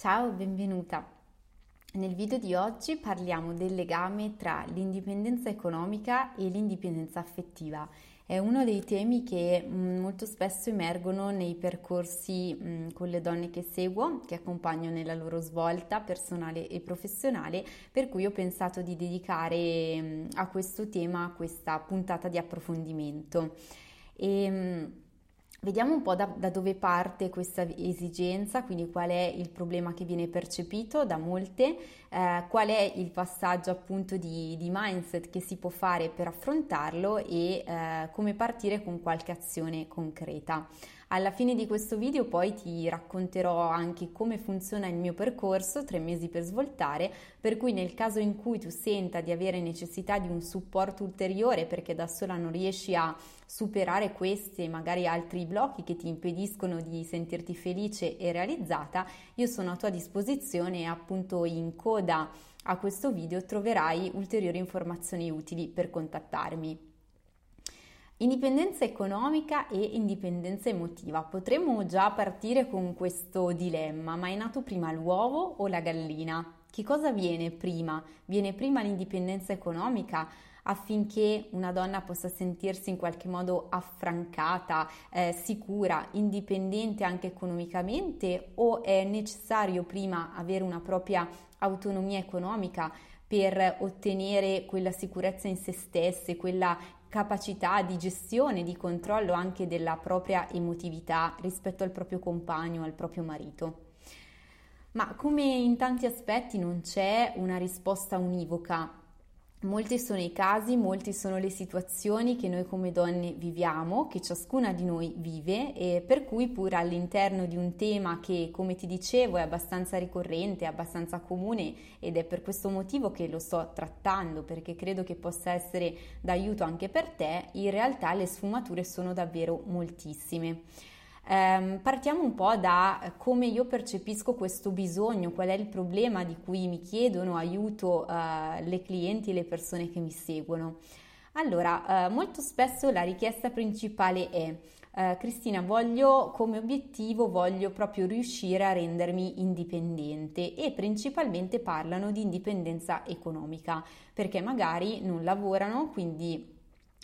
Ciao, benvenuta. Nel video di oggi parliamo del legame tra l'indipendenza economica e l'indipendenza affettiva. È uno dei temi che mm, molto spesso emergono nei percorsi mm, con le donne che seguo, che accompagno nella loro svolta personale e professionale, per cui ho pensato di dedicare mm, a questo tema questa puntata di approfondimento. E, Vediamo un po' da, da, dove parte questa esigenza, quindi qual è il problema che viene percepito da molte, eh, qual è il passaggio appunto di, di, mindset che si può fare per affrontarlo e eh, come partire con qualche azione concreta. Alla fine di questo video poi ti racconterò anche come funziona il mio percorso, tre mesi per svoltare, per cui nel caso in cui tu senta di avere necessità di un supporto ulteriore perché da sola non riesci a superare questi e magari altri blocchi che ti impediscono di sentirti felice e realizzata, io sono a tua disposizione e appunto in coda a questo video troverai ulteriori informazioni utili per contattarmi. Indipendenza economica e indipendenza emotiva. Potremmo già partire con questo dilemma, ma è nato prima l'uovo o la gallina? Che cosa viene prima? Viene prima l'indipendenza economica affinché una donna possa sentirsi in qualche modo affrancata, eh, sicura, indipendente anche economicamente o è necessario prima avere una propria autonomia economica per ottenere quella sicurezza in se stesse, quella capacità di gestione, di controllo anche della propria emotività rispetto al proprio compagno, al proprio marito. Ma come in tanti aspetti non c'è una risposta univoca Molti sono i casi, molte sono le situazioni che noi come donne viviamo, che ciascuna di noi vive e per cui pur all'interno di un tema che, come ti dicevo, è abbastanza ricorrente, abbastanza comune ed è per questo motivo che lo sto trattando, perché credo che possa essere d'aiuto anche per te, in realtà le sfumature sono davvero moltissime. Eh, partiamo un po' da come io percepisco questo bisogno, qual è il problema di cui mi chiedono aiuto eh, le clienti e le persone che mi seguono. Allora, eh, molto spesso la richiesta principale è Uh, Cristina, voglio come obiettivo, voglio proprio riuscire a rendermi indipendente e principalmente parlano di indipendenza economica perché magari non lavorano, quindi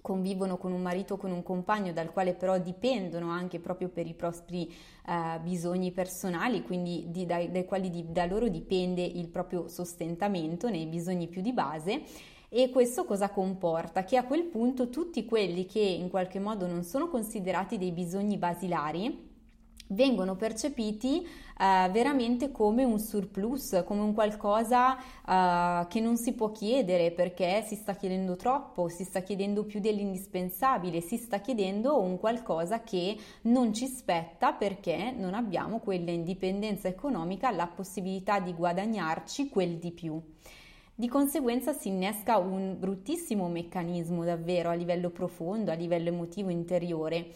convivono con un marito o con un compagno dal quale però dipendono anche proprio per i propri eh, bisogni personali, quindi di, dai, dai, quali di, da loro dipende il proprio sostentamento nei bisogni più di base. E questo cosa comporta? Che a quel punto tutti quelli che in qualche modo non sono considerati dei bisogni basilari, vengono percepiti eh, veramente come un surplus, come un qualcosa eh, che non si può chiedere perché si sta chiedendo troppo, si sta chiedendo più dell'indispensabile, si sta chiedendo un qualcosa che non ci spetta perché non abbiamo quella indipendenza economica, la possibilità di guadagnarci quel di più. Di conseguenza si innesca un bruttissimo meccanismo davvero a livello profondo, a livello emotivo interiore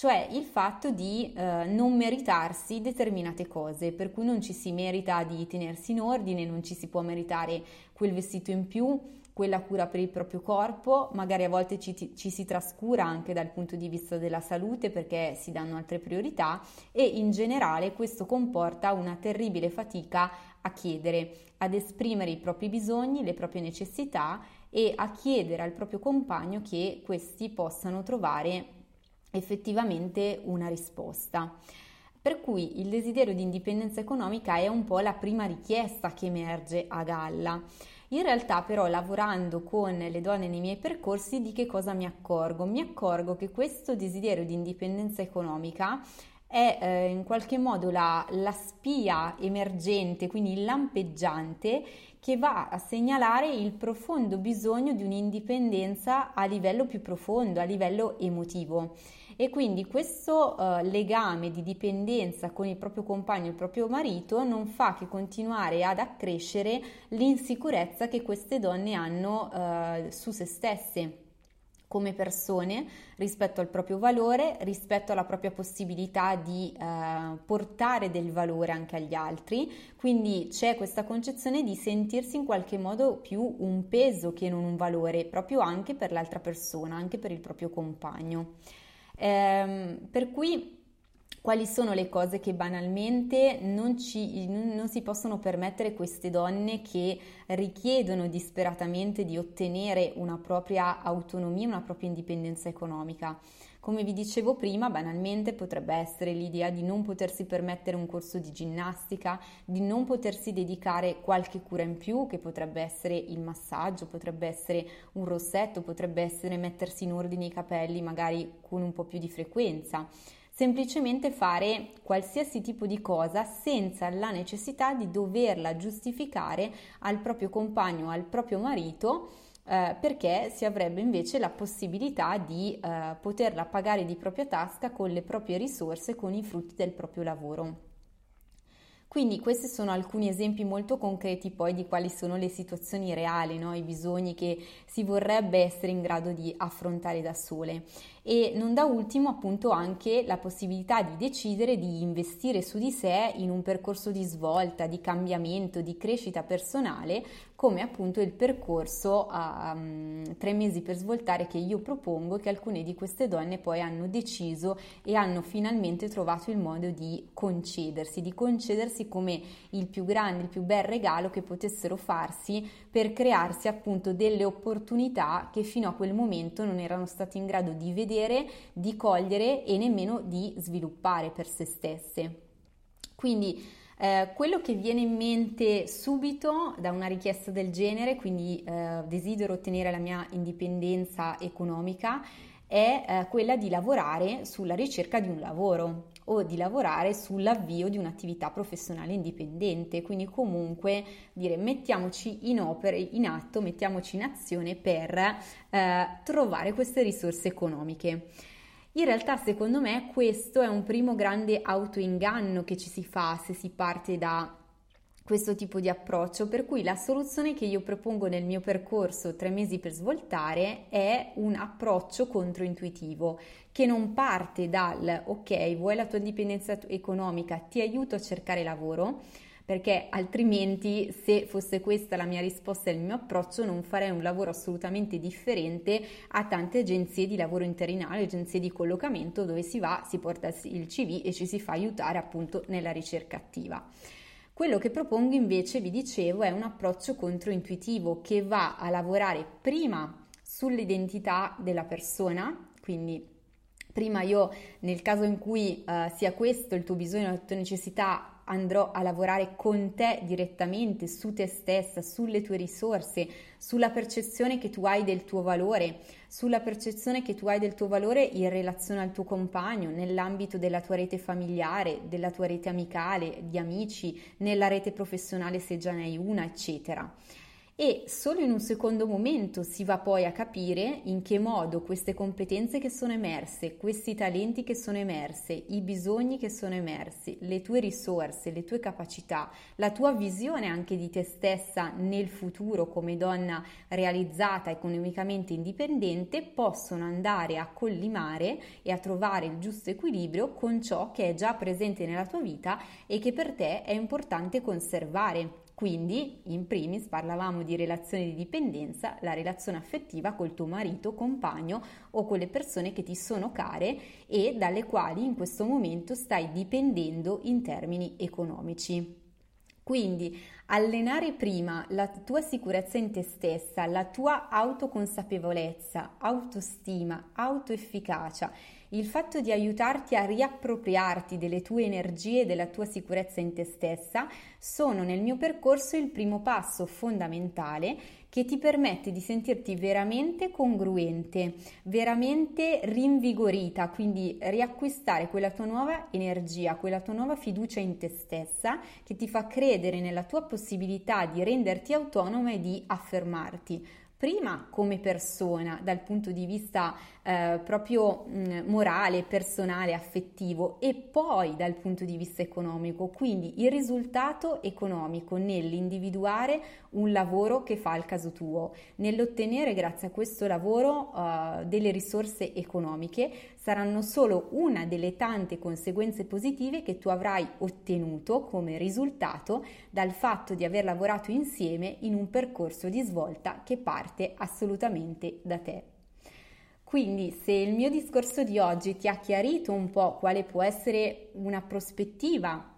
cioè il fatto di eh, non meritarsi determinate cose, per cui non ci si merita di tenersi in ordine, non ci si può meritare quel vestito in più, quella cura per il proprio corpo, magari a volte ci, ci, si trascura anche dal punto di vista della salute perché si danno altre priorità e in generale questo comporta una terribile fatica a chiedere, ad esprimere i propri bisogni, le proprie necessità e a chiedere al proprio compagno che questi possano trovare effettivamente una risposta. Per cui il desiderio di indipendenza economica è un po' la prima richiesta che emerge a galla. In realtà però lavorando con le donne nei miei percorsi di che cosa mi accorgo? Mi accorgo che questo desiderio di indipendenza economica è eh, in qualche modo la, la, spia emergente, quindi il lampeggiante, che va a segnalare il profondo bisogno di un'indipendenza a livello più profondo, a livello emotivo. E quindi questo eh, legame di dipendenza con il proprio compagno, il proprio marito, non fa che continuare ad accrescere l'insicurezza che queste donne hanno eh, su se stesse come persone rispetto al proprio valore, rispetto alla propria possibilità di eh, portare del valore anche agli altri. Quindi c'è questa concezione di sentirsi in qualche modo più un peso che non un valore, proprio anche per l'altra persona, anche per il proprio compagno. Ehm, per cui quali sono le cose che banalmente non, ci, non, si possono permettere queste donne che richiedono disperatamente di ottenere una propria autonomia, una propria indipendenza economica. Come vi dicevo prima, banalmente potrebbe essere l'idea di non potersi permettere un corso di ginnastica, di non potersi dedicare qualche cura in più, che potrebbe essere il massaggio, potrebbe essere un rossetto, potrebbe essere mettersi in ordine i capelli magari con un po' più di frequenza. Semplicemente fare qualsiasi tipo di cosa senza la necessità di doverla giustificare al proprio compagno al proprio marito eh, perché si avrebbe invece la possibilità di eh, poterla pagare di propria tasca con le proprie risorse, con i frutti del proprio lavoro. Quindi questi sono alcuni esempi molto concreti poi di quali sono le situazioni reali, no? i bisogni che si vorrebbe essere in grado di affrontare da sole e non da ultimo appunto anche la possibilità di decidere di investire su di sé in un percorso di svolta, di cambiamento, di crescita personale come appunto il percorso a um, tre mesi per svoltare che io propongo che alcune di queste donne poi hanno deciso e hanno finalmente trovato il modo di concedersi, di concedersi come il più grande, il più bel regalo che potessero farsi per crearsi appunto delle opportunità che fino a quel momento non erano state in grado di vedere vedere, di cogliere e nemmeno di sviluppare per se stesse. Quindi eh, quello che viene in mente subito da una richiesta del genere, quindi eh, desidero ottenere la mia indipendenza economica, è eh, quella di lavorare sulla ricerca di un lavoro o di lavorare sull'avvio di un'attività professionale indipendente, quindi comunque dire mettiamoci in opera, in atto, mettiamoci in azione per eh, trovare queste risorse economiche. In realtà, secondo me, questo è un primo grande autoinganno che ci si fa se si parte da questo tipo di approccio, per cui la soluzione che io propongo nel mio percorso tre mesi per svoltare è un approccio controintuitivo che non parte dal ok, vuoi la tua indipendenza economica, ti aiuto a cercare lavoro, perché altrimenti se fosse questa la mia risposta e il mio approccio non farei un lavoro assolutamente differente a tante agenzie di lavoro interinale, agenzie di collocamento dove si va, si porta il CV e ci si fa aiutare appunto nella ricerca attiva. Quello che propongo invece, vi dicevo, è un approccio controintuitivo che va a lavorare prima sull'identità della persona, quindi prima io nel caso in cui uh, sia questo il tuo bisogno, la tua necessità, andrò a lavorare con te direttamente, su te stessa, sulle tue risorse, sulla percezione che tu hai del tuo valore, sulla percezione che tu hai del tuo valore in relazione al tuo compagno, nell'ambito della tua rete familiare, della tua rete amicale, di amici, nella rete professionale se già ne hai una, eccetera e solo in un secondo momento si va poi a capire in che modo queste competenze che sono emerse, questi talenti che sono emerse, i bisogni che sono emersi, le tue risorse, le tue capacità, la tua visione anche di te stessa nel futuro come donna realizzata economicamente indipendente possono andare a collimare e a trovare il giusto equilibrio con ciò che è già presente nella tua vita e che per te è importante conservare quindi, in primis, parlavamo di relazione di dipendenza, la relazione affettiva col tuo marito, compagno o con le persone che ti sono care e dalle quali in questo momento stai dipendendo in termini economici. Quindi allenare prima la tua sicurezza in te stessa, la tua autoconsapevolezza, autostima, autoefficacia il fatto di aiutarti a riappropriarti delle tue energie e della tua sicurezza in te stessa sono nel mio percorso il primo passo fondamentale che ti permette di sentirti veramente congruente, veramente rinvigorita, quindi riacquistare quella tua nuova energia, quella tua nuova fiducia in te stessa che ti fa credere nella tua possibilità di renderti autonoma e di affermarti prima come persona dal punto di vista eh, proprio mh, morale, personale, affettivo e poi dal punto di vista economico. Quindi il risultato economico nell'individuare un lavoro che fa il caso tuo, nell'ottenere grazie a questo lavoro uh, delle risorse economiche saranno solo una delle tante conseguenze positive che tu avrai ottenuto come risultato dal fatto di aver lavorato insieme in un percorso di svolta che parte assolutamente da te. Quindi se il mio discorso di oggi ti ha chiarito un po' quale può essere una prospettiva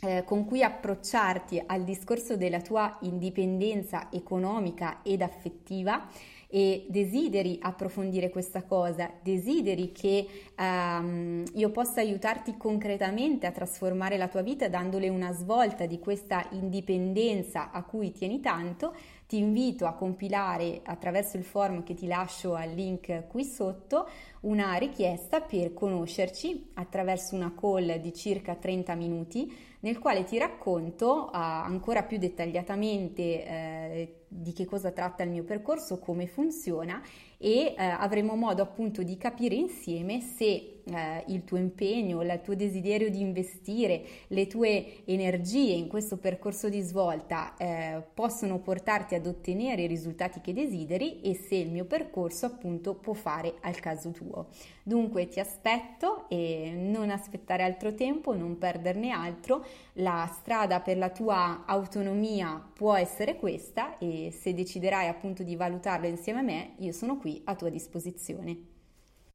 eh, con cui approcciarti al discorso della tua indipendenza economica ed affettiva, e desideri approfondire questa cosa, desideri che um, io possa aiutarti concretamente a trasformare la tua vita dandole una svolta di questa indipendenza a cui tieni tanto, ti invito a compilare attraverso il form che ti lascio al link qui sotto una richiesta per conoscerci attraverso una call di circa 30 minuti nel quale ti racconto uh, ancora più dettagliatamente eh, di che cosa tratta il mio percorso, come funziona e eh, avremo modo appunto di capire insieme se eh, il tuo impegno, il tuo desiderio di investire, le tue energie in questo percorso di svolta eh, possono portarti ad ottenere i risultati che desideri e se il mio percorso appunto può fare al caso tuo. Dunque ti aspetto e non aspettare altro tempo, non perderne altro, la strada per la tua autonomia può essere questa e se deciderai appunto di valutarlo insieme a me, io sono qui a tua disposizione.